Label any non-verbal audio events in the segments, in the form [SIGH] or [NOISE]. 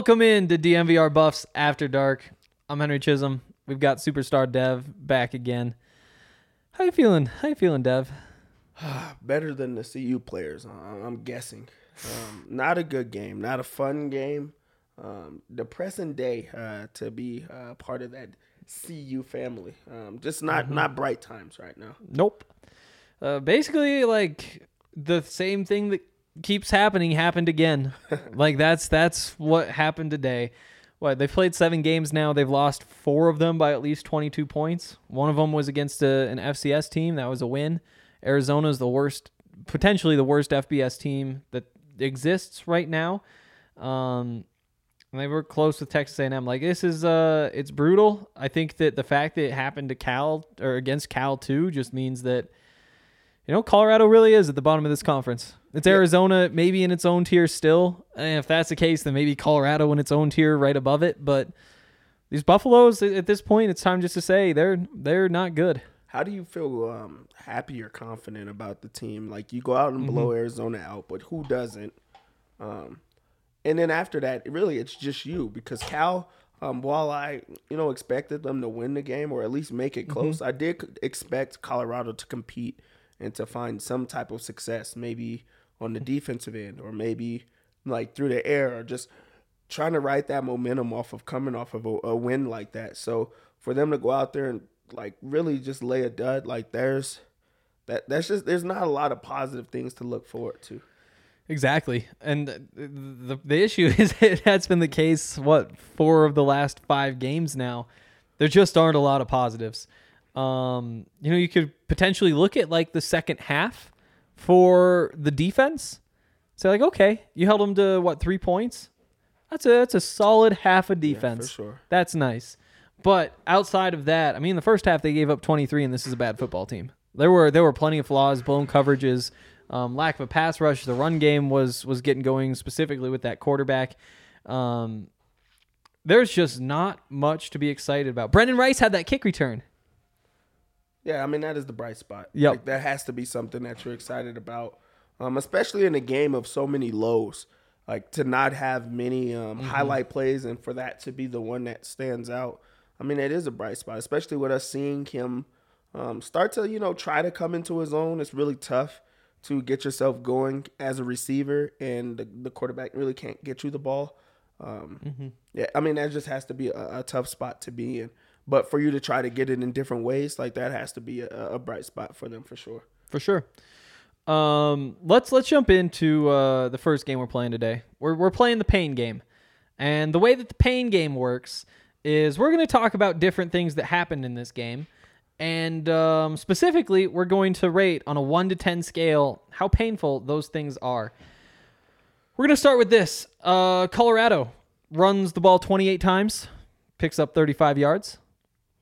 Welcome in to DNVR Buffs After Dark. I'm Henry Chisholm. We've got Superstar Dev back again. How you feeling? How you feeling, Dev? [SIGHS] Better than the CU players, I'm guessing. Um, not a good game, not a fun game. Um, depressing day uh, to be uh, part of that CU family. Um, just not not bright times right now. Nope. Uh, basically, like the same thing that keeps happening happened again. [LAUGHS] like that's that's what happened today. What they've played seven games now. They've lost four of them by at least 22 points. One of them was against a, an FCS team. That was a win. Arizona's the worst, potentially the worst FBS team that exists right now. Um, and they were close with Texas A&M. Like this is uh, it's brutal. I think that the fact that it happened to Cal or against Cal too just means that you know Colorado really is at the bottom of this conference. It's Arizona maybe in its own tier still. And if that's the case, then maybe Colorado in its own tier right above it. But these Buffaloes at this point, it's time just to say they're they're not good. How do you feel um, happy or confident about the team? Like you go out and blow Arizona out, but who doesn't? Um, and then after that, really, it's just you because Cal. Um, while I, you know, expected them to win the game or at least make it close, I did expect Colorado to compete and to find some type of success, maybe on the defensive end or maybe like through the air or just trying to ride that momentum off of coming off of a, a win like that. So for them to go out there and like really just lay a dud, like there's that that's just there's not a lot of positive things to look forward to. Exactly. And the the issue [LAUGHS] is it has been the case what four of the last 5 games now. There just aren't a lot of positives. Um, you know, you could potentially look at like the second half for the defense. Say like, okay, you held them to what, 3 points? That's a that's a solid half of defense. sure. That's nice. But outside of that, I mean, the first half they gave up 23, and this is a bad football team. There were there were plenty of flaws, blown coverages, um, lack of a pass rush. The run game was was getting going specifically with that quarterback. Um, there's just not much to be excited about. Brendan Rice had that kick return. Yeah, I mean that is the bright spot. Yep. Like, that has to be something that you're excited about, um, especially in a game of so many lows. Like to not have many um, Mm-hmm. highlight plays, and for that to be the one that stands out. I mean, it is a bright spot, especially with us seeing him um, start to you know try to come into his own. It's really tough to get yourself going as a receiver, and the, the quarterback really can't get you the ball. Um, Mm-hmm. Yeah, I mean that just has to be a, a tough spot to be in. But for you to try to get it in different ways, like that has to be a, a bright spot for them for sure. For sure. Um, let's let's jump into uh, the first game we're playing today. We're we're playing the pain game, and the way that the pain game works is we're going to talk about different things that happened in this game, and um, specifically we're going to rate on a one to ten scale how painful those things are. We're going to start with this. Uh, Colorado runs the ball 28 times, picks up 35 yards.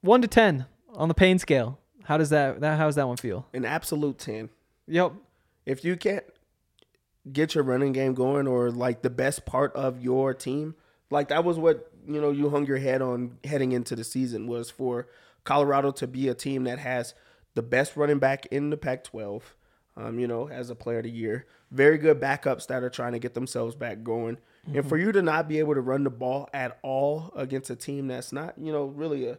One to ten on the pain scale. How does that, that how does that one feel? An absolute ten. Yep. If you can't get your running game going or like the best part of your team, like that was what you know you hung your head on heading into the season was for Colorado to be a team that has the best running back in the Pac-12. Um, you know, as a player of the year, very good backups that are trying to get themselves back going, mm-hmm. and for you to not be able to run the ball at all against a team that's not, you know, really a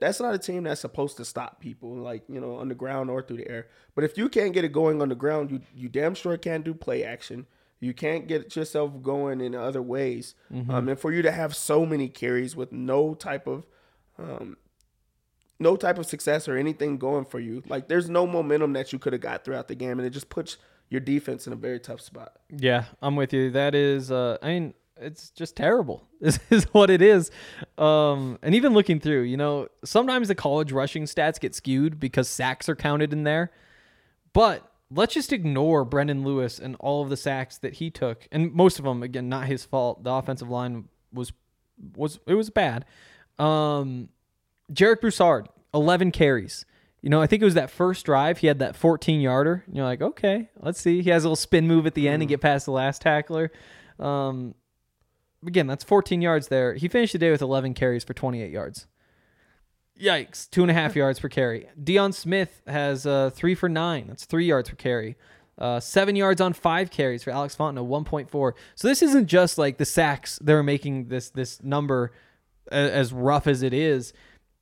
that's not a team that's supposed to stop people like you know on the ground or through the air. But if you can't get it going on the ground, you you damn sure can't do play action. You can't get yourself going in other ways. Mm-hmm. Um, and for you to have so many carries with no type of um, no type of success or anything going for you, like there's no momentum that you could have got throughout the game, and it just puts your defense in a very tough spot. Yeah, I'm with you. That is, uh, I mean, it's just terrible. [LAUGHS] This is what it is. Um, and even looking through, you know, sometimes the college rushing stats get skewed because sacks are counted in there. But let's just ignore Brendan Lewis and all of the sacks that he took, and most of them, again, not his fault. The offensive line was was it was bad. Um, Jarek Broussard, eleven carries. You know, I think it was that first drive. He had that 14 yarder. You're like, okay, let's see. He has a little spin move at the end mm. and get past the last tackler. Um, again, that's 14 yards there. He finished the day with 11 carries for 28 yards. Yikes. Two and a half [LAUGHS] yards per carry. Deion Smith has uh, three for nine. That's three yards per carry. Uh, seven yards on five carries for Alex Fontenot, 1.4. So this isn't just like the sacks that are making this this number as rough as it is.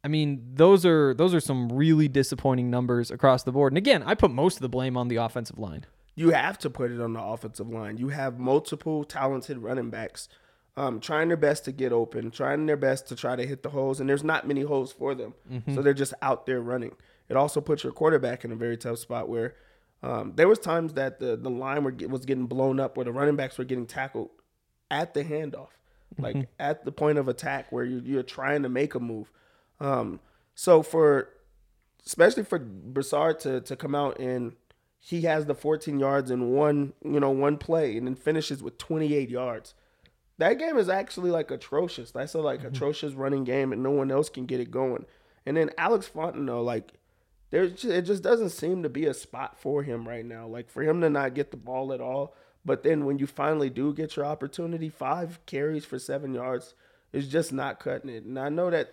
I mean, those are those are some really disappointing numbers across the board. And again, I put most of the blame on the offensive line. You have to put it on the offensive line. You have multiple talented running backs um, trying their best to get open, trying their best to try to hit the holes, and there's not many holes for them. Mm-hmm. So they're just out there running. It also puts your quarterback in a very tough spot where um, there was times that the the line were, was getting blown up, where the running backs were getting tackled at the handoff, mm-hmm. like at the point of attack where you, you're trying to make a move. Um, so for especially for Broussard to to come out and he has the 14 yards in one you know one play and then finishes with 28 yards that game is actually like atrocious. That's a like mm-hmm. atrocious running game, and no one else can get it going. And then Alex Fontenot, like, there's just, it just doesn't seem to be a spot for him right now. Like for him to not get the ball at all. But then when you finally do get your opportunity, five carries for seven yards is just not cutting it. And I know that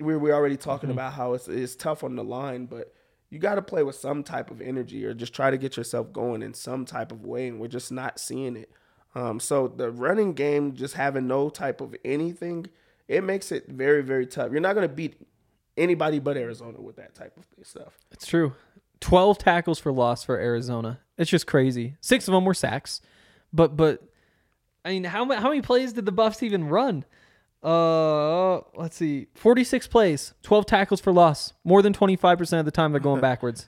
we're we already talking mm-hmm. about how it's it's tough on the line, but you got to play with some type of energy or just try to get yourself going in some type of way, and we're just not seeing it. Um, so the running game, just having no type of anything, it makes it very, very tough. You're not going to beat anybody but Arizona with that type of stuff. It's true. 12 tackles for loss for Arizona. It's just crazy. Six of them were sacks. But, but, I mean, how, how many plays did the Buffs even run? Uh, let's see. 46 plays, 12 tackles for loss. More than 25% of the time they're going [LAUGHS] backwards.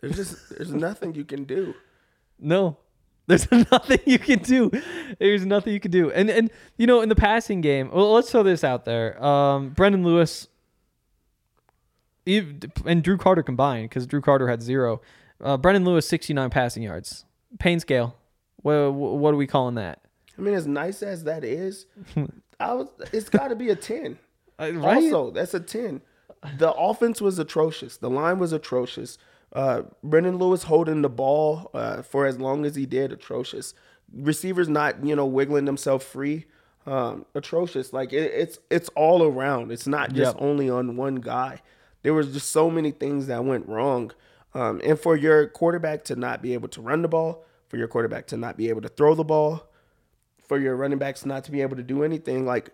there's just, there's nothing you can do. No. There's [LAUGHS] nothing you can do. There's nothing you can do. And and you know, in the passing game, well, let's throw this out there. Um, Brendan Lewis and Drew Carter combined, because Drew Carter had zero. Uh, Brendan Lewis, 69 passing yards. Pain scale. What, what are we calling that? I mean, as nice as that is, [LAUGHS] I was, it's got to be a 10. [LAUGHS] Uh, right? Also, that's a 10. The offense was atrocious. The line was atrocious. Uh, Brendan Lewis holding the ball uh, for as long as he did, atrocious. Receivers not you know wiggling themselves free, um, atrocious. Like it, it's it's all around. It's not just yep. only on one guy. There was just so many things that went wrong, um, and for your quarterback to not be able to run the ball, for your quarterback to not be able to throw the ball, for your running backs not to be able to do anything, like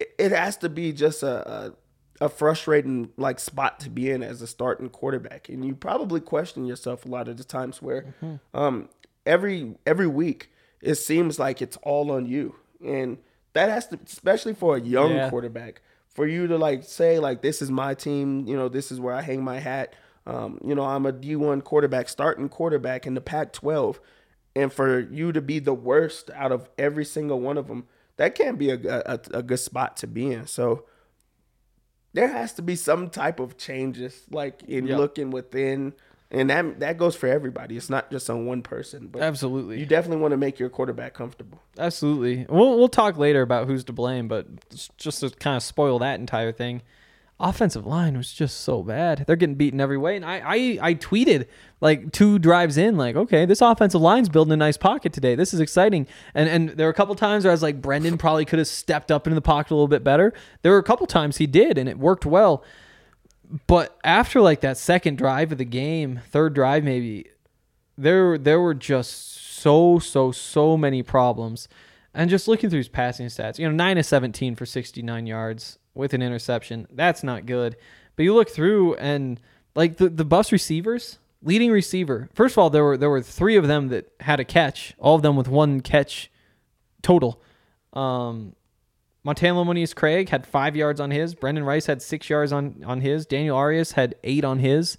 it, it has to be just a, a a frustrating like spot to be in as a starting quarterback, and you probably question yourself a lot of the times where mm-hmm. um, every every week it seems like it's all on you, and that has to, especially for a young yeah. quarterback, for you to like say like this is my team, you know, this is where I hang my hat. Um, you know, I'm a D1 quarterback, starting quarterback in the Pac 12. And for you to be the worst out of every single one of them, that can't be a, a, a good spot to be in. So there has to be some type of changes, like in Yeah. looking within. And that that goes for everybody. It's not just on one person. But Absolutely. you definitely want to make your quarterback comfortable. Absolutely. We'll we'll talk later about who's to blame, but just to kind of spoil that entire thing, offensive line was just so bad. They're getting beaten every way, and I I, I tweeted like two drives in, like, okay, this offensive line's building a nice pocket today. This is exciting. And and there were a couple times where I was like, Brendan probably could have stepped up into the pocket a little bit better. There were a couple times he did, and it worked well. But after like that second drive of the game, third drive maybe, there there were just so so so many problems. And just looking through his passing stats, you know, 9 of 17 for 69 yards with an interception. That's not good. But you look through and like the the Buffs receivers, leading receiver. First of all, there were there were 3 of them that had a catch, all of them with one catch total. Um Montana Lemonious Craig had five yards on his. Brendan Rice had six yards on, on his. Daniel Arias had eight on his.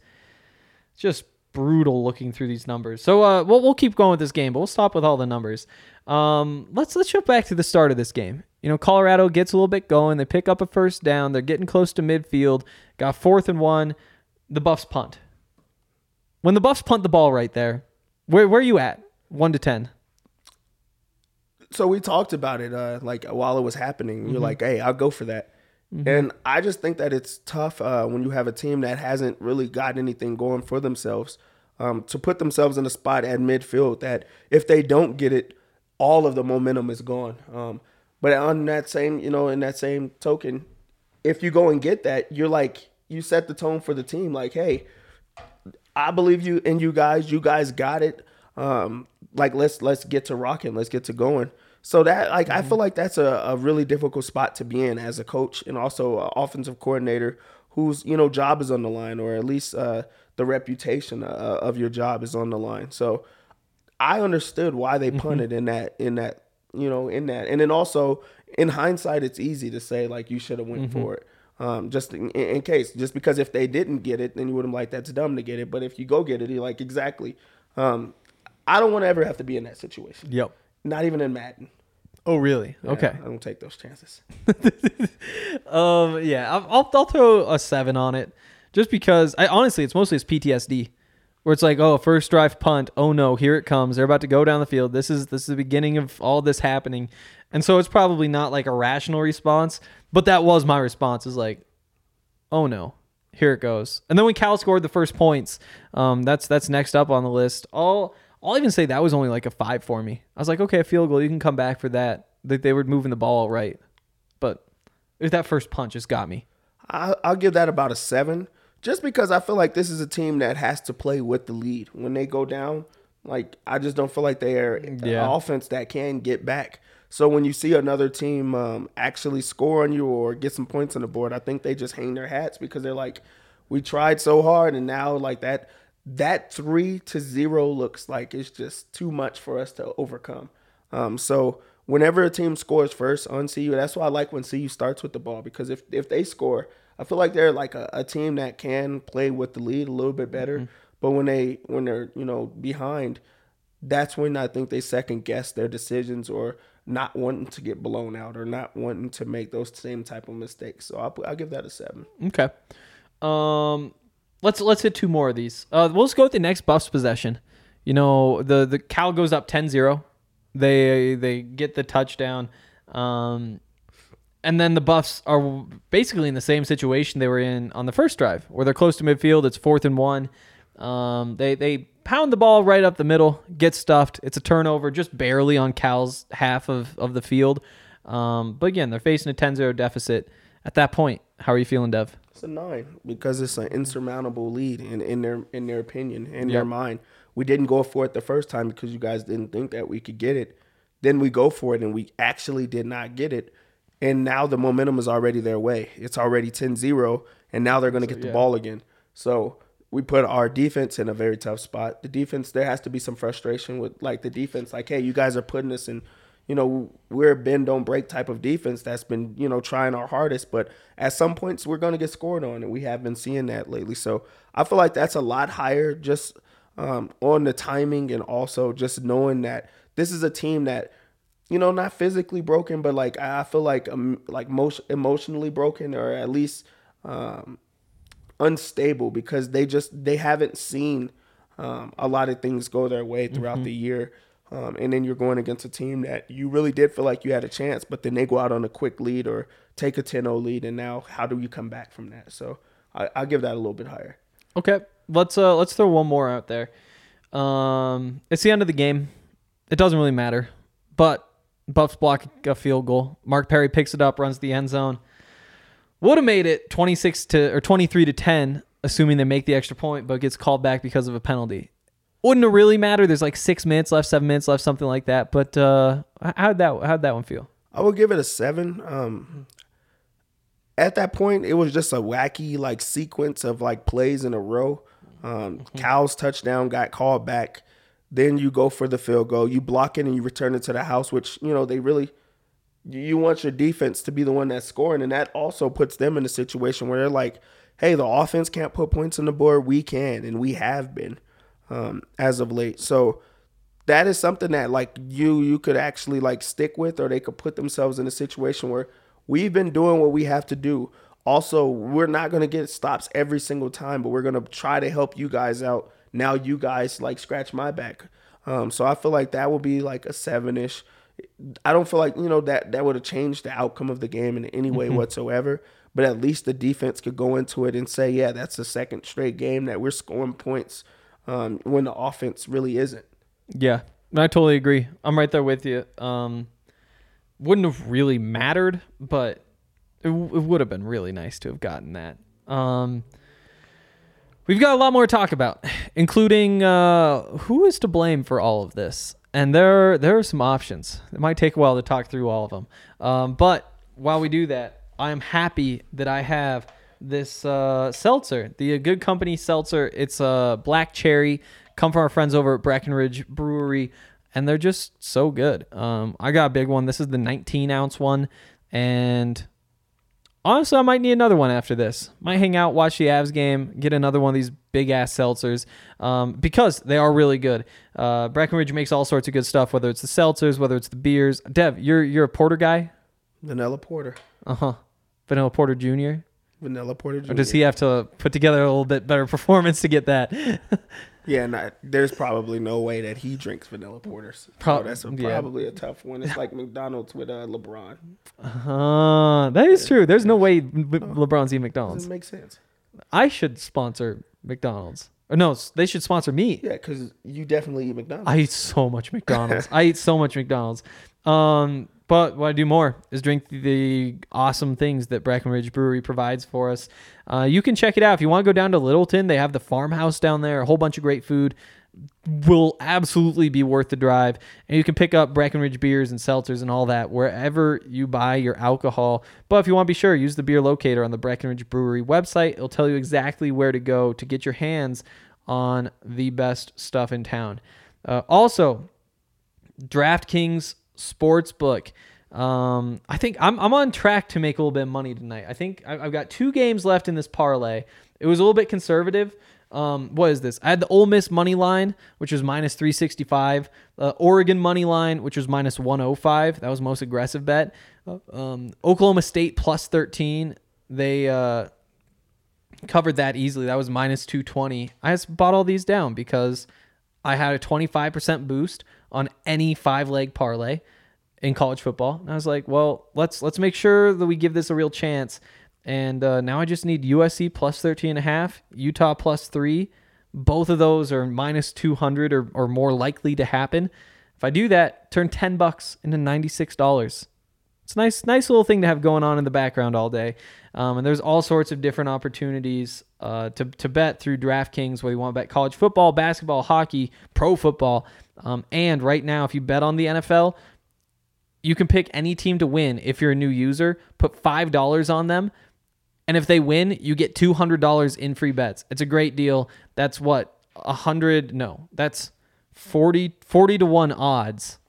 Just brutal looking through these numbers. So uh, we'll, we'll keep going with this game, but we'll stop with all the numbers. Um, let's let's jump back to the start of this game. You know, Colorado gets a little bit going. They pick up a first down. They're getting close to midfield. Got fourth and one. The Buffs punt. When the Buffs punt the ball right there, where where are you at? One to ten. so we talked about it uh like while it was happening you're like hey i'll go for that and i just think that it's tough uh when you have a team that hasn't really got anything going for themselves um to put themselves in a spot at midfield that if they don't get it all of the momentum is gone um but on that same you know in that same token if you go and get that you're like you set the tone for the team like hey I believe you and you guys. You guys got it. Um, like let's let's get to rocking. Let's get to going. So that like I feel like that's a, a really difficult spot to be in as a coach and also an offensive coordinator whose you know job is on the line or at least uh, the reputation uh, of your job is on the line. So I understood why they punted in that in that you know in that and then also in hindsight it's easy to say like you should have went for it um, just in, in case just because if they didn't get it then you would have like that's dumb to get it but if you go get it you're like exactly um, I don't want to ever have to be in that situation Yep. not even in Madden Oh really? Okay. I don't take those chances [LAUGHS] Um, yeah, I'll, I'll I'll throw a seven on it, just because. I honestly, it's mostly it's PTSD, where it's like, oh, first drive punt. Oh no, here it comes. They're about to go down the field. This is this is the beginning of all this happening, and so it's probably not like a rational response, but that was my response. Is like, oh no, here it goes. And then when Cal scored the first points, um, that's that's next up on the list. I'll I'll even say that was only like a five for me. I was like, okay, a field goal, you can come back for that. That they were moving the ball all right, but that first punch just got me. I, I'll give that about a seven, just because I feel like this is a team that has to play with the lead when they go down. Like I just don't feel like they are an Yeah. offense that can get back. So when you see another team um, actually score on you or get some points on the board, I think they just hang their hats because they're like, we tried so hard, and now like that that three to zero looks like it's just too much for us to overcome. Um, so whenever a team scores first on CU, that's why I like when CU starts with the ball because if if they score, I feel like they're like a, a team that can play with the lead a little bit better. But when they when they're you know behind, that's when I think they second guess their decisions or not wanting to get blown out or not wanting to make those same type of mistakes. So I'll, I'll give that a seven. Okay. Um, let's let's hit two more of these. Uh, we'll just go with the next Buffs possession. You know, the the Cal goes up 10-0. They they get the touchdown. Um, and then the Buffs are basically in the same situation they were in on the first drive, where they're close to midfield. It's fourth and one. Um, they they pound the ball right up the middle, get stuffed. It's a turnover, just barely on Cal's half of, of the field. Um, but again, they're facing a 10-0 deficit. At that point, how are you feeling, Dev? It's a nine because it's an insurmountable lead in, in their in their opinion, in Yep. their mind. We didn't go for it the first time because you guys didn't think that we could get it. Then we go for it and we actually did not get it. And now the momentum is already their way. It's already 10-0 and now they're going to get the yeah. ball again. So we put our defense in a very tough spot. The defense there has to be some frustration with like the defense like hey, you guys are putting us in you know, we're a bend don't break type of defense that's been, you know, trying our hardest. But at some points, we're going to get scored on, and we have been seeing that lately. So I feel like that's a lot higher just um, on the timing and also just knowing that this is a team that, you know, not physically broken, but like I feel like um, like most emotionally broken or at least um, unstable because they just they haven't seen um, a lot of things go their way throughout mm-hmm. the year. Um, and then you're going against a team that you really did feel like you had a chance, but then they go out on a quick lead or take a 10-0 lead, and now how do you come back from that? So I, I'll give that a little bit higher. Okay, let's uh let's throw one more out there. Um, it's the end of the game. It doesn't really matter, but Buffs block a field goal. Mark Perry picks it up, runs the end zone. Would have made it 26 to or 23 to 10, assuming they make the extra point, but gets called back because of a penalty. Wouldn't have really matter. There's like six minutes left, seven minutes left, something like that. But uh, how'd that how'd that one feel? I would give it a seven. Um, at that point, it was just a wacky like sequence of like plays in a row. Um, mm-hmm. Cal's touchdown got called back. Then you go for the field goal. You block it and you return it to the house, which you know they really you want your defense to be the one that's scoring, and that also puts them in a situation where they're like, "Hey, the offense can't put points on the board. We can, and we have been um, as of late." So that is something that like you you could actually like stick with, or they could put themselves in a situation where we've been doing what we have to do. Also, we're not gonna get stops every single time, but we're gonna try to help you guys out. Now you guys like scratch my back. Um, so I feel like that would be like a seven ish. I don't feel like you know that that would have changed the outcome of the game in any way mm-hmm. whatsoever. But at least the defense could go into it and say, yeah, that's the second straight game that we're scoring points um, when the offense really isn't. Yeah, I totally agree. I'm right there with you. Um, wouldn't have really mattered, but it, w- it would have been really nice to have gotten that. Um, we've got a lot more to talk about, including uh, who is to blame for all of this and there there are some options. It might take a while to talk through all of them, um, but while we do that, I am happy that I have this uh, seltzer, the Good Company seltzer. It's a black cherry. Come from our friends over at Breckenridge Brewery, and they're just so good. Um, I got a big one. This is the 19 ounce one, and honestly, I might need another one after this. Might hang out, watch the Avs game, get another one of these big ass seltzers um, because they are really good. Uh, Breckenridge makes all sorts of good stuff, whether it's the seltzers, whether it's the beers. Dev, you're you're a porter guy. Vanilla porter. Uh huh. Vanilla porter junior. Vanilla porter junior. Or does he have to put together a little bit better [LAUGHS] performance to get that? [LAUGHS] Yeah, not, there's probably no way that he drinks vanilla porters. Pro- so that's a, yeah. probably a tough one. It's like McDonald's with uh, LeBron. Uh, that is yeah. true. There's no way LeBron's eating McDonald's. Doesn't make sense. I should sponsor McDonald's. Or no, they should sponsor me. Yeah, because you definitely eat McDonald's. I eat so much McDonald's. I eat so much McDonald's. Um, but what I do more is drink the awesome things that Breckenridge Brewery provides for us. Uh, you can check it out if you want to go down to Littleton. They have the farmhouse down there, a whole bunch of great food. Will absolutely be worth the drive. And you can pick up Breckenridge beers and seltzers and all that wherever you buy your alcohol. But if you want to be sure, use the beer locator on the Breckenridge Brewery website. It'll tell you exactly where to go to get your hands on the best stuff in town. Uh, also, DraftKings Sportsbook. Um, I think I'm, I'm on track to make a little bit of money tonight. I think I've got two games left in this parlay. It was a little bit conservative. Um, what is this? I had the Ole Miss money line, which was minus 365. Uh, Oregon money line, which was minus 105. That was most aggressive bet. Um, Oklahoma State plus 13. They uh, covered that easily. That was minus 220. I just bought all these down because I had a 25% boost on any five leg parlay in college football. And I was like, well, let's let's make sure that we give this a real chance. And uh, now I just need USC plus 13 and a half, Utah plus three. Both of those are minus 200 or, or more likely to happen. If I do that, turn 10 bucks into $96. It's a nice, nice little thing to have going on in the background all day. Um, and there's all sorts of different opportunities uh, to, to bet through DraftKings, whether you want to bet college football, basketball, hockey, pro football. Um, and right now, if you bet on the NFL, you can pick any team to win if you're a new user, put $5 on them. And if they win, you get $200 in free bets. It's a great deal. That's what, 100, no, that's 40, 40 to 1 odds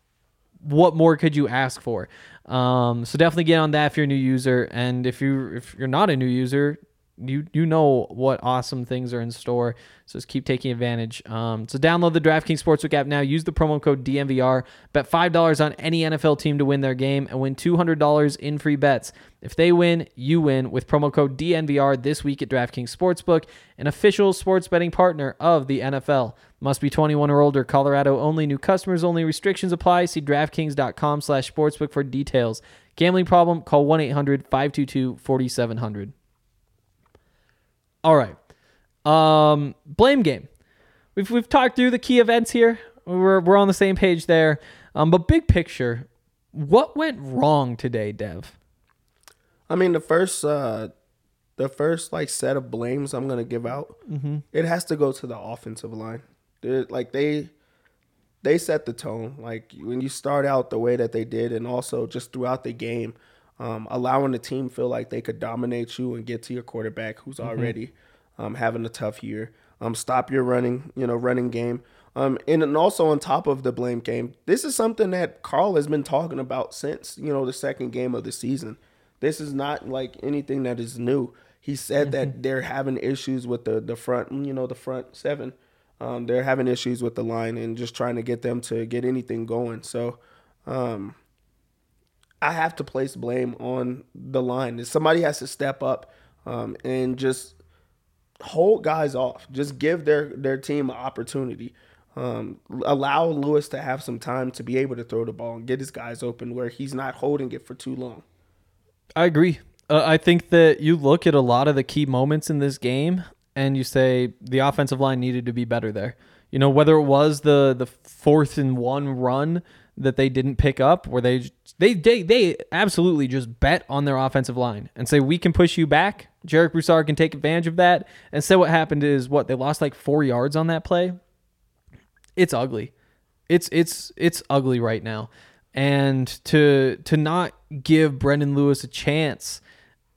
what more could you ask for? Um, so definitely get on that if you're a new user, and if you if you're not a new user, you you know what awesome things are in store. So just keep taking advantage. Um, so download the DraftKings Sportsbook app now. Use the promo code DNVR. Bet five dollars on any NFL team to win their game and win two hundred dollars in free bets. If they win, you win with promo code DNVR this week at DraftKings Sportsbook, an official sports betting partner of the NFL. Must be 21 or older. Colorado only. New customers only. Restrictions apply. See DraftKings.com slash sportsbook for details. Gambling problem? Call 1-800-522-4700. All right. Um, blame game. We've we've talked through the key events here. We're we're on the same page there. Um, but big picture, what went wrong today, Dev? I mean, the first, uh, the first like set of blames I'm gonna give out, it has to go to the offensive line. They're, like they, they set the tone. Like when you start out the way that they did, and also just throughout the game, um, allowing the team feel like they could dominate you and get to your quarterback who's already um, having a tough year. Um, stop your running, you know, running game. Um, and, and also on top of the blame game, this is something that Karl has been talking about since you know the second game of the season. This is not like anything that is new. He said that they're having issues with the the front, you know, the front seven. Um, they're having issues with the line and just trying to get them to get anything going. So, um, I have to place blame on the line. Somebody has to step up um, and just hold guys off. Just give their their team an opportunity. Um, allow Lewis to have some time to be able to throw the ball and get his guys open where he's not holding it for too long. I agree. Uh, I think that you look at a lot of the key moments in this game and you say the offensive line needed to be better there. You know, whether it was the the fourth and one run that they didn't pick up, where they they they, they absolutely just bet on their offensive line and say we can push you back. Jarek Broussard can take advantage of that. And so what happened is what they lost like four yards on that play. It's ugly. It's it's it's ugly right now. And to to not give Brendan Lewis a chance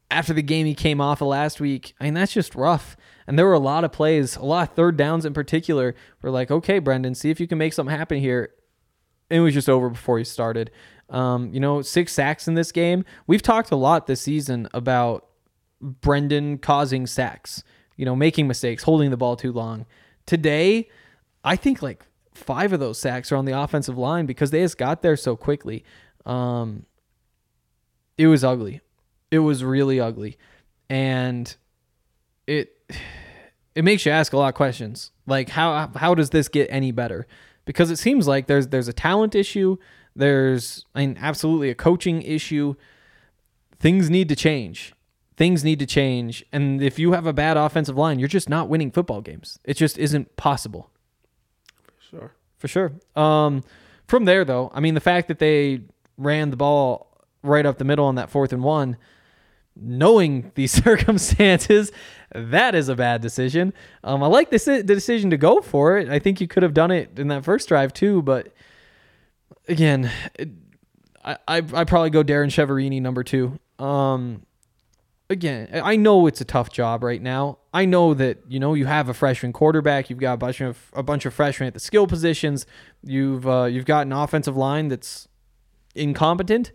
after the game he came off of last week, I mean that's just rough. And there were a lot of plays, a lot of third downs in particular. We're like, okay, Brendan, see if you can make something happen here. It was just over before he started. Um, you know, six sacks in this game. We've talked a lot this season about Brendan causing sacks, you know, making mistakes, holding the ball too long. Today, I think like five of those sacks are on the offensive line because they just got there so quickly. Um, it was ugly. It was really ugly. And it [SIGHS] it makes you ask a lot of questions. Like how how does this get any better? Because it seems like there's there's a talent issue, there's I mean absolutely a coaching issue. Things need to change. Things need to change. And if you have a bad offensive line, you're just not winning football games. It just isn't possible. For sure. For sure. Um, from there, though, I mean, the fact that they ran the ball right up the middle on that fourth and one, knowing these [LAUGHS] circumstances, that is a bad decision. Um, I like this the decision to go for it. I think you could have done it in that first drive too, but again, it, I I I probably go Darren Chiaverini number two. Um, again, I know it's a tough job right now. I know that you know you have a freshman quarterback, you've got a bunch of a bunch of freshmen at the skill positions, you've uh, you've got an offensive line that's incompetent.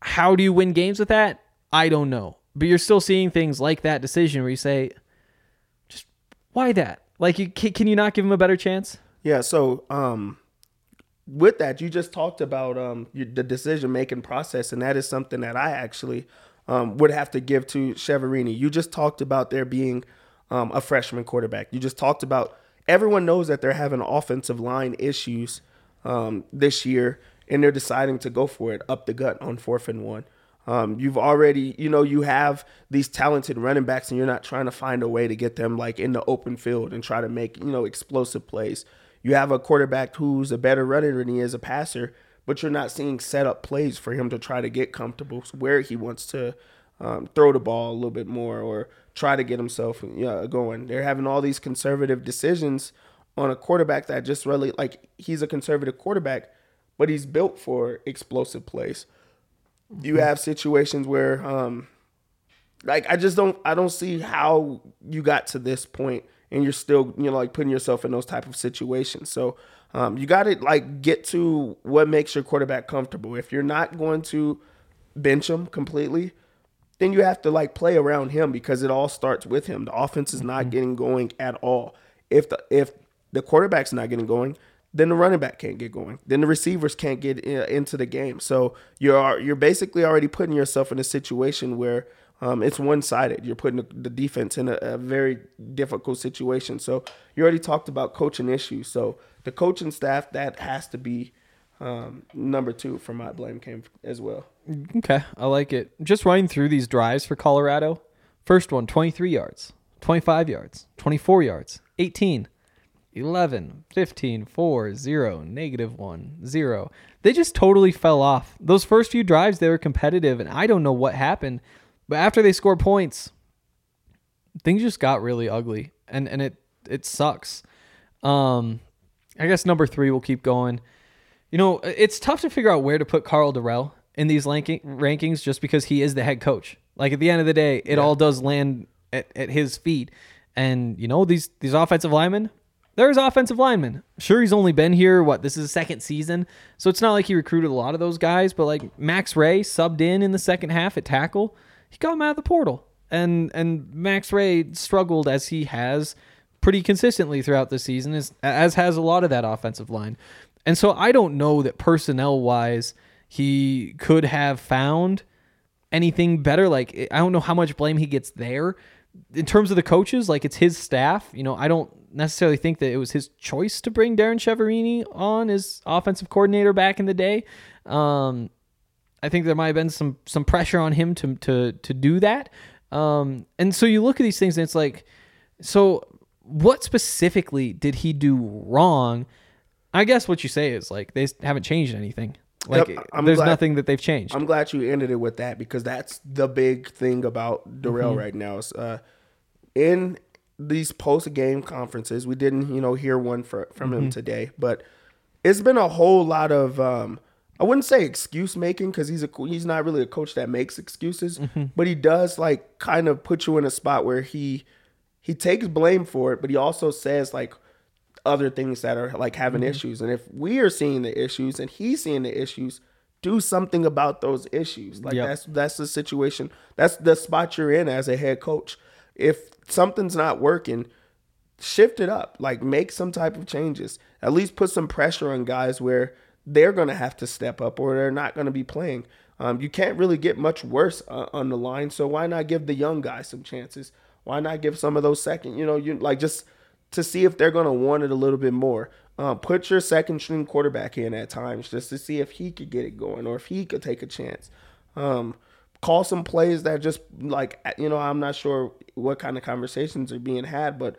How do you win games with that? I don't know. But you're still seeing things like that decision where you say, just why that? Like, you can, can you not give him a better chance? Yeah. So, um, with that, you just talked about um, the decision making process, and that is something that I actually um, would have to give to Chiaverini. You just talked about there being um, a freshman quarterback. You just talked about everyone knows that they're having offensive line issues um, this year, and they're deciding to go for it up the gut on fourth and one. Um, you've already, you know, you have these talented running backs, and you're not trying to find a way to get them like in the open field and try to make, you know, explosive plays. You have a quarterback who's a better runner than he is a passer, but you're not seeing set up plays for him to try to get comfortable where he wants to um, throw the ball a little bit more or try to get himself yeah, going. They're having all these conservative decisions on a quarterback that just really like he's a conservative quarterback, but he's built for explosive plays. You have situations where um like I just don't I don't see how you got to this point and you're still, you know, like putting yourself in those type of situations. So Um, you got to like get to what makes your quarterback comfortable. If you're not going to bench him completely, then you have to like play around him because it all starts with him. The offense is not getting going at all. If the if the quarterback's not getting going, then the running back can't get going. Then the receivers can't get in, into the game. So you're you're basically already putting yourself in a situation where um, it's one sided. You're putting the, the defense in a, a, very difficult situation. So you already talked about coaching issues. So the coaching staff that has to be um, number two for my blame came as well. Okay, I like it. Just running through these drives for Colorado. First one, 23 yards, 25 yards, 24 yards, 18, 11, 15, 4, 0, negative 1, 0. They just totally fell off. Those first few drives, they were competitive, and I don't know what happened. But after they scored points, things just got really ugly, and and it it sucks. Um, I guess number three, we'll keep going. You know, it's tough to figure out where to put Karl Dorrell in these ranking, rankings just because he is the head coach. Like at the end of the day, it yeah. all does land at, at his feet. And you know, these these offensive linemen, there's offensive linemen. Sure, he's only been here, what, this is his second season. So it's not like he recruited a lot of those guys, but like Max Ray subbed in in the second half at tackle he got him out of the portal. And and Max Ray struggled as he has pretty consistently throughout the season, as, as has a lot of that offensive line. And so I don't know that personnel wise he could have found anything better. Like I don't know how much blame he gets there. In terms of the coaches, like it's his staff. You know, I don't necessarily think that it was his choice to bring Darren Chiaverini on as offensive coordinator back in the day. Um, I think there might have been some some pressure on him to to to do that. Um, and so you look at these things and it's like, so what specifically did he do wrong? I guess what you say is like they haven't changed anything. Like yep, there's glad, nothing that they've changed. I'm glad you ended it with that because that's the big thing about Dorrell mm-hmm. right now. Is, uh, in these post game conferences, we didn't you know hear one for, from mm-hmm. him today, but it's been a whole lot of um, I wouldn't say excuse making because he's a he's not really a coach that makes excuses, mm-hmm. but he does like kind of put you in a spot where he he takes blame for it, but he also says like other things that are like having mm-hmm. issues. And if we are seeing the issues and he's seeing the issues, do something about those issues. Like yep. that's that's the situation. That's the spot you're in as a head coach. If something's not working, shift it up. Like make some type of changes. At least put some pressure on guys where they're going to have to step up or they're not going to be playing. Um, you can't really get much worse uh, on the line, so why not give the young guys some chances? Why not give some of those second, you know, you like just to see if they're going to want it a little bit more. Um, put your second string quarterback in at times just to see if he could get it going or if he could take a chance. Um, call some plays that just like you know I'm not sure what kind of conversations are being had, but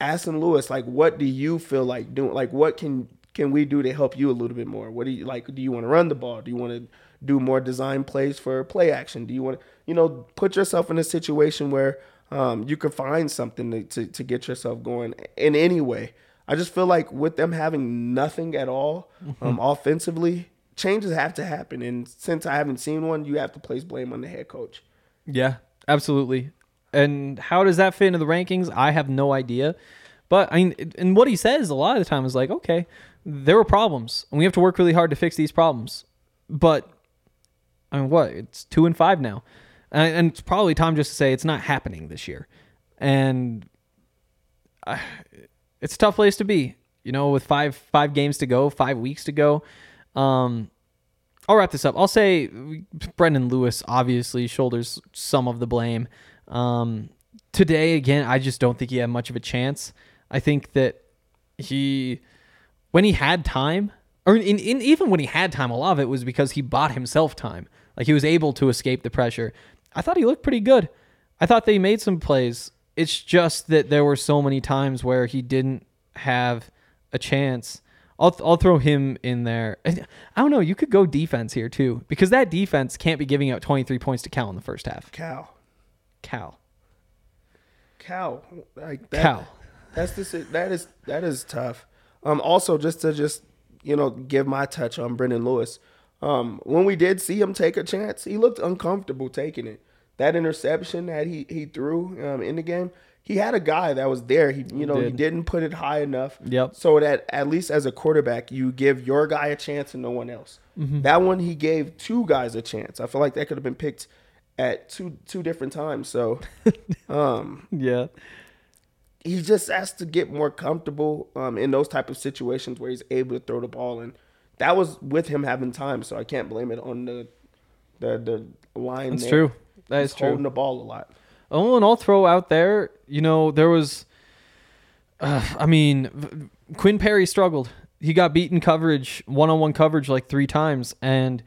asking Lewis like, what do you feel like doing? Like, what can can we do to help you a little bit more? What do you like? Do you want to run the ball? Do you want to do more design plays for play action? Do you want to, you know, put yourself in a situation where um, you can find something to, to, to, get yourself going in any way? I just feel like with them having nothing at all mm-hmm. um, offensively, changes have to happen. And since I haven't seen one, you have to place blame on the head coach. Yeah, absolutely. And how does that fit into the rankings? I have no idea. But I mean, and what he says a lot of the time is like, okay, there were problems, and we have to work really hard to fix these problems. But I mean, what? It's two and five now, and, it's probably time just to say it's not happening this year. And uh, it's a tough place to be, you know, with five five games to go, five weeks to go. Um, I'll wrap this up. I'll say Brendan Lewis obviously shoulders some of the blame. Um, today, again, I just don't think he had much of a chance. I think that he when he had time, or in, in, even when he had time, a lot of it was because he bought himself time. Like he was able to escape the pressure. I thought he looked pretty good. I thought they made some plays. It's just that there were so many times where he didn't have a chance. I'll I'll throw him in there. I don't know. You could go defense here too because that defense can't be giving out 23 points to Cal in the first half. Cal. Cal. Cal. Like that, Cal. That's the that is that is tough. Um, also, just to just you know give my touch on Brendan Lewis. Um, when we did see him take a chance, he looked uncomfortable taking it. That interception that he he threw um, in the game, he had a guy that was there. He you know he did. didn't put it high enough. Yep. So that at least as a quarterback, you give your guy a chance and no one else. Mm-hmm. That one he gave two guys a chance. I feel like that could have been picked at two two different times. So [LAUGHS] um Yeah. he just has to get more comfortable um, in those type of situations where he's able to throw the ball and that was with him having time so i can't blame it on the the, the line That's there. true. That He's is true. holding the ball a lot Oh, and I'll throw out there, you know, there was, uh, I mean, Quinn Perry struggled. He got beaten coverage, one on one coverage, like three times. And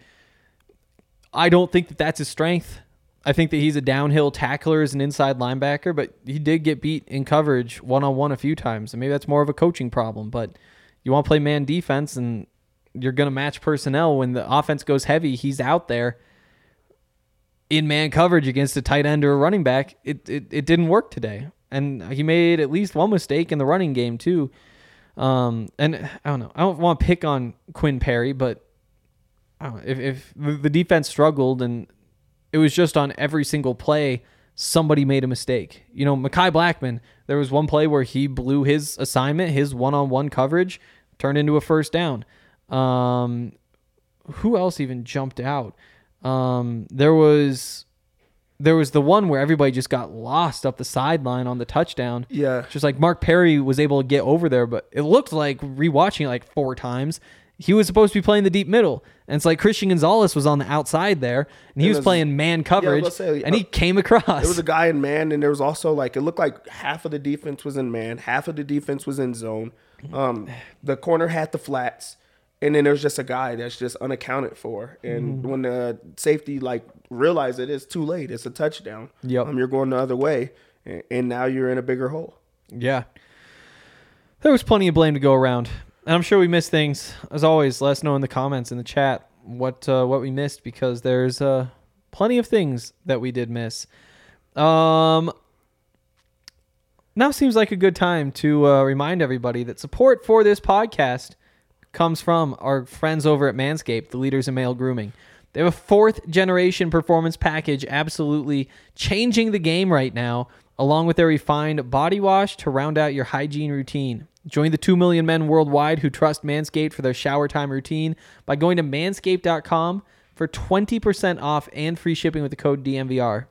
I don't think that that's his strength. I think that he's a downhill tackler as an inside linebacker, but he did get beat in coverage one on one a few times. And maybe that's more of a coaching problem. But you want to play man defense and you're going to match personnel when the offense goes heavy. He's out there in man coverage against a tight end or a running back, it, it, it didn't work today. And he made at least one mistake in the running game, too. Um, and I don't know. I don't want to pick on Quinn Perry, but know, if, if the the defense struggled and it was just on every single play, somebody made a mistake. You know, Mekhi Blackmon, there was one play where he blew his assignment, his one on one coverage, turned into a first down. Um, who else even jumped out? Um, there was there was the one where everybody just got lost up the sideline on the touchdown. Yeah. Just like Mark Perry was able to get over there, but it looked like rewatching it like four times. He was supposed to be playing the deep middle. And it's like Christian Gonzalez was on the outside there and he was, was- playing man coverage let's say, and he uh, came across. there was a guy in man and there was also like it looked like half of the defense was in man half of the defense was in zone um, the corner had the flats and then there's just a guy that's just unaccounted for and Mm-hmm. when the safety like realize it it's too late it's a touchdown Yep. um, you're going the other way and, and now you're in a bigger hole Yeah. There was plenty of blame to go around. And I'm sure we missed things. As always, let us know in the comments in the chat what uh, what we missed because there's uh, plenty of things that we did miss. Um now seems like a good time to uh, remind everybody that support for this podcast comes from our friends over at Manscaped, the leaders in male grooming. They have a fourth generation performance package absolutely changing the game right now, along with their refined body wash to round out your hygiene routine. Join the 2 million men worldwide who trust Manscaped for their shower time routine by going to manscaped.com for 20% off and free shipping with the code DNVR.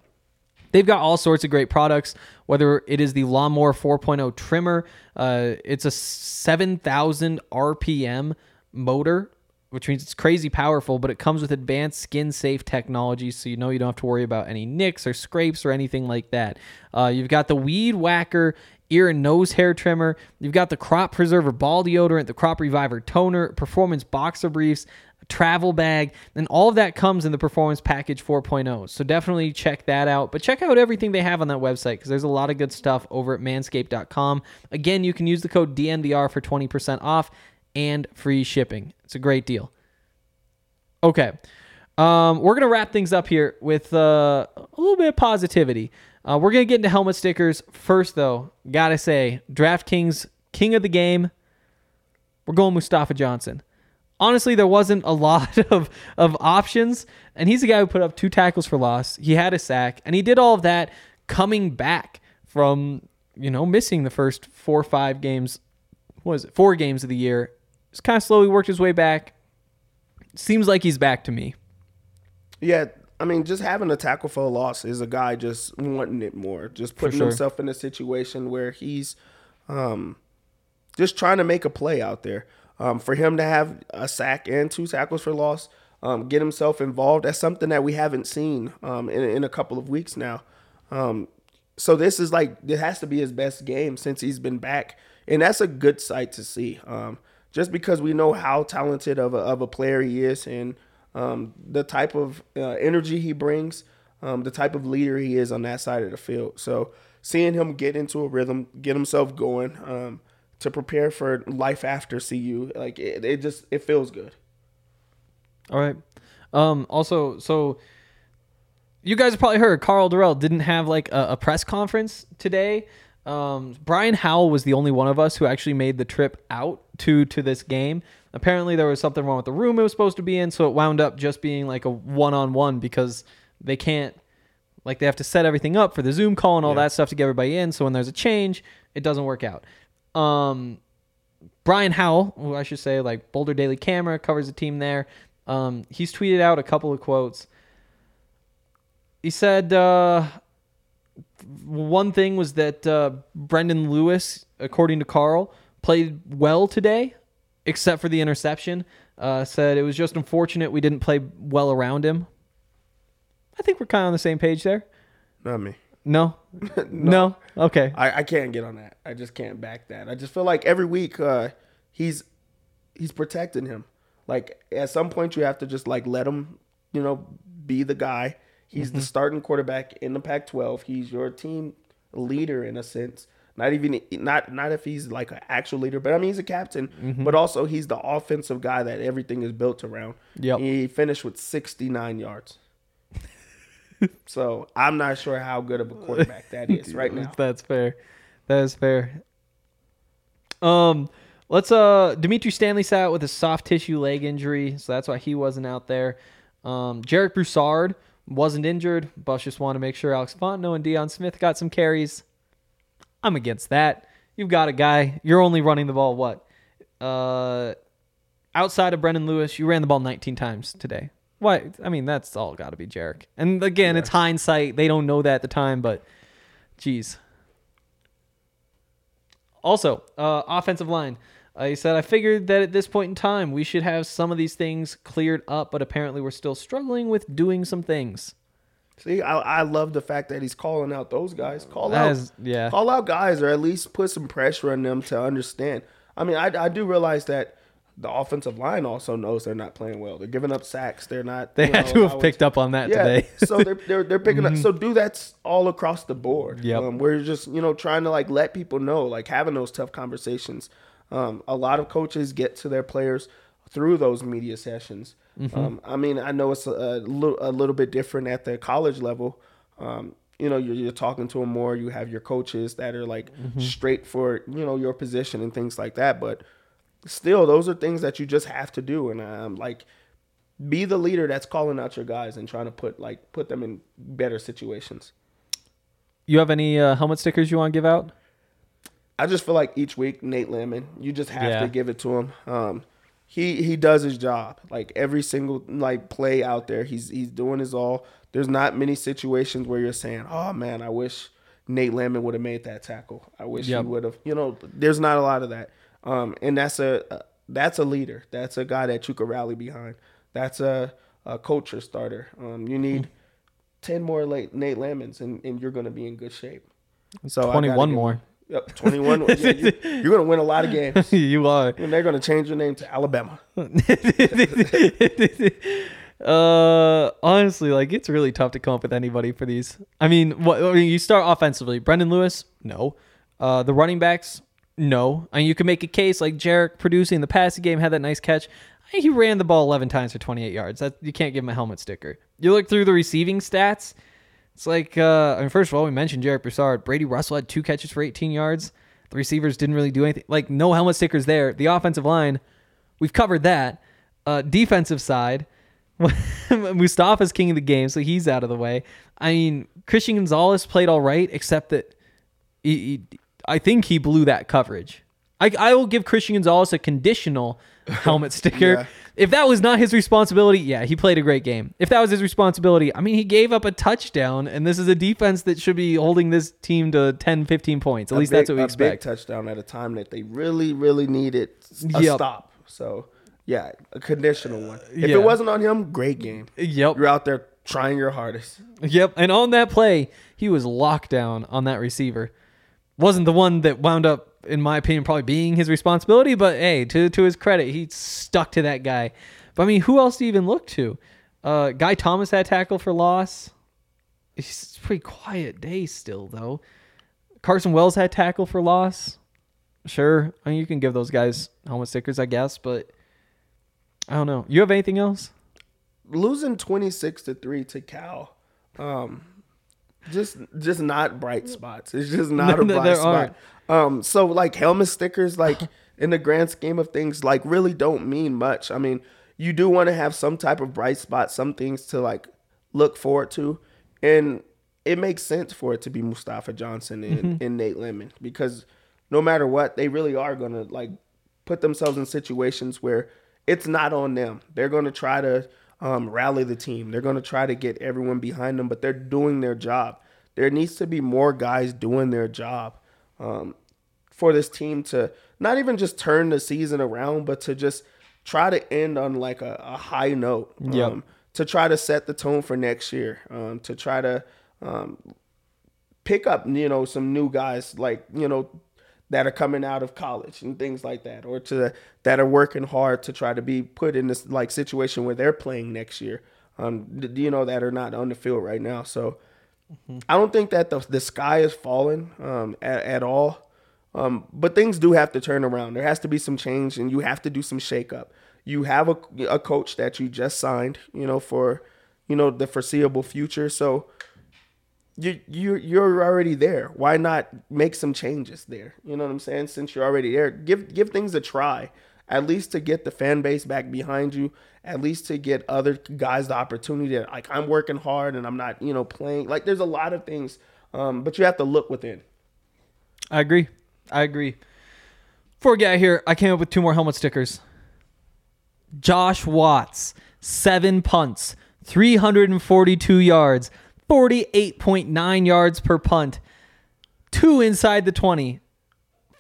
They've got all sorts of great products, whether it is the Lawnmower 4.0 trimmer, uh, it's a 7,000 RPM motor, which means it's crazy powerful, but it comes with advanced skin safe technology, so you know you don't have to worry about any nicks or scrapes or anything like that. Uh, you've got the Weed Whacker ear and nose hair trimmer. You've got the Crop Preserver ball deodorant, the Crop Reviver toner, Performance boxer briefs, travel bag, and all of that comes in the Performance Package 4.0. So definitely check that out. But check out everything they have on that website because there's a lot of good stuff over at manscaped.com. Again, you can use the code DNVR for 20% off and free shipping. It's a great deal. Okay. Um, we're going to wrap things up here with uh, a little bit of positivity. Uh, we're going to get into helmet stickers. First, though, got to say, DraftKings king of the game. We're going Mustafa Johnson. Honestly, there wasn't a lot [LAUGHS] of, of options, and he's the guy who put up two tackles for loss. He had a sack, and he did all of that coming back from, you know, missing the first four or five games. What was it? Four games of the year. Just kind of slowly worked his way back. Seems like he's back to me. Yeah, I mean, just having a tackle for a loss is a guy just wanting it more, just putting sure. himself in a situation where he's um, just trying to make a play out there. Um, for him to have a sack and two tackles for loss, um, get himself involved, that's something that we haven't seen um, in, in a couple of weeks now. Um, so this is like it has to be his best game since he's been back, and that's a good sight to see. Um, just because we know how talented of a, of a player he is, and um, the type of uh, energy he brings, the type of leader he is on that side of the field. So seeing him get into a rhythm, get himself going to prepare for life after CU, like it, it just it feels good. All right. Um, also, so you guys have probably heard Karl Dorrell didn't have like a, a press conference today. Um, Brian Howell was the only one of us who actually made the trip out to to this game. Apparently, there was something wrong with the room it was supposed to be in, so it wound up just being like a one on one because they can't Like they have to set everything up for the Zoom call and all Yeah. that stuff to get everybody in. So when there's a change, it doesn't work out. Um, Brian Howell, who I should say, like Boulder Daily Camera covers the team there. Um, he's tweeted out a couple of quotes. He said uh, one thing was that uh, Brendan Lewis, according to Karl, played well today, except for the interception. Uh, said it was just unfortunate we didn't play well around him. I think we're kind of on the same page there. Not me. [LAUGHS] No, no, okay. I, I can't get on that. I just can't back that. I just feel like every week uh, he's he's protecting him. Like at some point you have to just like let him, you know, be the guy. He's the starting quarterback in the Pac-12. He's your team leader in a sense. Not even not not if he's like an actual leader, but I mean he's a captain. But also he's the offensive guy that everything is built around. Yeah, He finished with 69 yards. So I'm not sure how good of a quarterback that is [LAUGHS] right now. That's fair. That is fair. Um, let's uh, Dimitri Stanley sat out with a soft tissue leg injury, so that's why he wasn't out there. Um, Jarek Broussard wasn't injured. Bush just wanted to make sure Alex Fontenot and Deion Smith got some carries. I'm against that. You've got a guy. You're only running the ball what? Uh, outside of Brendan Lewis, you ran the ball 19 times today. Why? I mean, that's all got to be Jarek. And again, it's hindsight. They don't know that at the time, but geez. Also, uh, offensive line. He said, I figured that at this point in time, we should have some of these things cleared up, but apparently we're still struggling with doing some things. See, I, I love the fact that he's calling out those guys. Call That out, is- yeah. call out guys, or at least put some pressure on them to understand. I mean, I, I do realize that the offensive line also knows they're not playing well. They're giving up sacks. They're not. They had know, [LAUGHS] to have picked up on that yeah, today. [LAUGHS] so they're they're they're picking up. So do that's all across the board. Yeah, Um, we're just you know trying to like let people know, like having those tough conversations. Um, a lot of coaches get to their players through those media sessions. Um, I mean, I know it's a, a, little, a little bit different at the college level. Um, you know, you're, you're talking to them more. You have your coaches that are like straight for you know your position and things like that. But still, those are things that you just have to do. And um, like be the leader that's calling out your guys and trying to put like put them in better situations. You have any uh, helmet stickers you want to give out? I just feel like each week Nate Landman, you just have Yeah. to give it to him. Um, he he does his job. Like every single like play out there, he's he's doing his all. There's not many situations where you're saying, "Oh man, I wish Nate Landman would have made that tackle. I wish Yep. he would have." You know, there's not a lot of that. Um, and that's a that's a leader. That's a guy that you could rally behind. That's a a culture starter. Um, you need ten more late Nate Landmans, and, and you're going to be in good shape. So 21 more. Yep, 21. [LAUGHS] yeah, you, you're going to win a lot of games. [LAUGHS] you are. And they're going to change your name to Alabama. [LAUGHS] uh, honestly, like it's really tough to come up with anybody for these. I mean, what I mean, you start offensively. Brendan Lewis, no. Uh, the running backs, no. I mean, you can make a case like Jarek producing the passing game had that nice catch. He ran the ball 11 times for 28 yards. That you can't give him a helmet sticker. You look through the receiving stats. It's like, uh, I mean, first of all, we mentioned Jarek Broussard. Brady Russell had two catches for 18 yards. The receivers didn't really do anything. Like, no helmet stickers there. The offensive line, we've covered that. Uh, defensive side, [LAUGHS] Mustafa's king of the game, so he's out of the way. I mean, Christian Gonzalez played all right, except that he, he- I think he blew that coverage. I, I will give Christian Gonzalez a conditional [LAUGHS] helmet sticker. Yeah. If that was not his responsibility, yeah, he played a great game. If that was his responsibility, I mean, he gave up a touchdown, and this is a defense that should be holding this team to 10, 15 points. At A least big- that's what we expect. a big touchdown at a time that they really, really needed a Yep. stop. So, yeah, a conditional one. If Yeah. it wasn't on him, great game. Yep. You're out there trying your hardest. Yep. And on that play, he was locked down on that receiver. Wasn't the one that wound up, in my opinion, probably being his responsibility, but hey, to to his credit, he stuck to that guy. But I mean, who else to even look to? Uh, Guy Thomas had tackle for loss. It's pretty quiet day still, though. Carson Wells had tackle for loss. Sure, I mean, you can give those guys helmet stickers, I guess, but I don't know. You have anything else? Losing 26 to 3 to Cal. Um, just just not bright spots. It's just not a bright there spot. Um, so like helmet stickers, like [LAUGHS] in the grand scheme of things, like really don't mean much. I mean, you do want to have some type of bright spot, some things to like look forward to, and it makes sense for it to be Mustafa Johnson and, and Nate Landman because no matter what, they really are gonna like put themselves in situations where it's not on them. They're gonna try to um, rally the team. They're gonna try to get everyone behind them, but they're doing their job. There needs to be more guys doing their job um, for this team to not even just turn the season around, but to just try to end on like a, a high note. Um, to try to set the tone for next year. Um, to try to um, pick up, you know, some new guys like you know that are coming out of college and things like that, or to that are working hard to try to be put in this like situation where they're playing next year. Um, you know that are not on the field right now. So I don't think that the the sky is falling um, at, at all. Um, but things do have to turn around. There has to be some change, and you have to do some shakeup. You have a, a coach that you just signed, you know, for you know the foreseeable future. So you you you're already there. Why not make some changes there? You know what I'm saying? Since you're already there, give give things a try. At least to get the fan base back behind you. At least to get other guys the opportunity. To, like I'm working hard and I'm not you know playing. Like there's a lot of things, um, but you have to look within. I agree. I agree. Before we get out here, I came up with two more helmet stickers. Josh Watts, seven punts, 342 yards, 48.9 yards per punt, two inside the 20,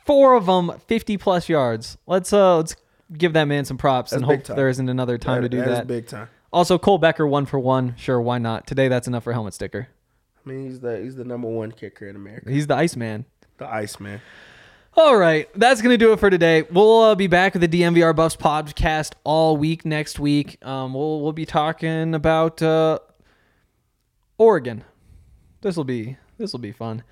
four of them 50 plus yards. Let's uh let's give that man some props and That's big hope time. there isn't another time to do that that. big time. Also, Cole Becker one for one. Sure, why not? Today that's enough for helmet sticker. I mean, he's the he's the number one kicker in America. He's the Iceman. The Iceman. All right, that's gonna do it for today. We'll uh, be back with the DNVR Buffs podcast all week next week. Um, we'll we'll be talking about uh, Oregon. This will be this will be fun.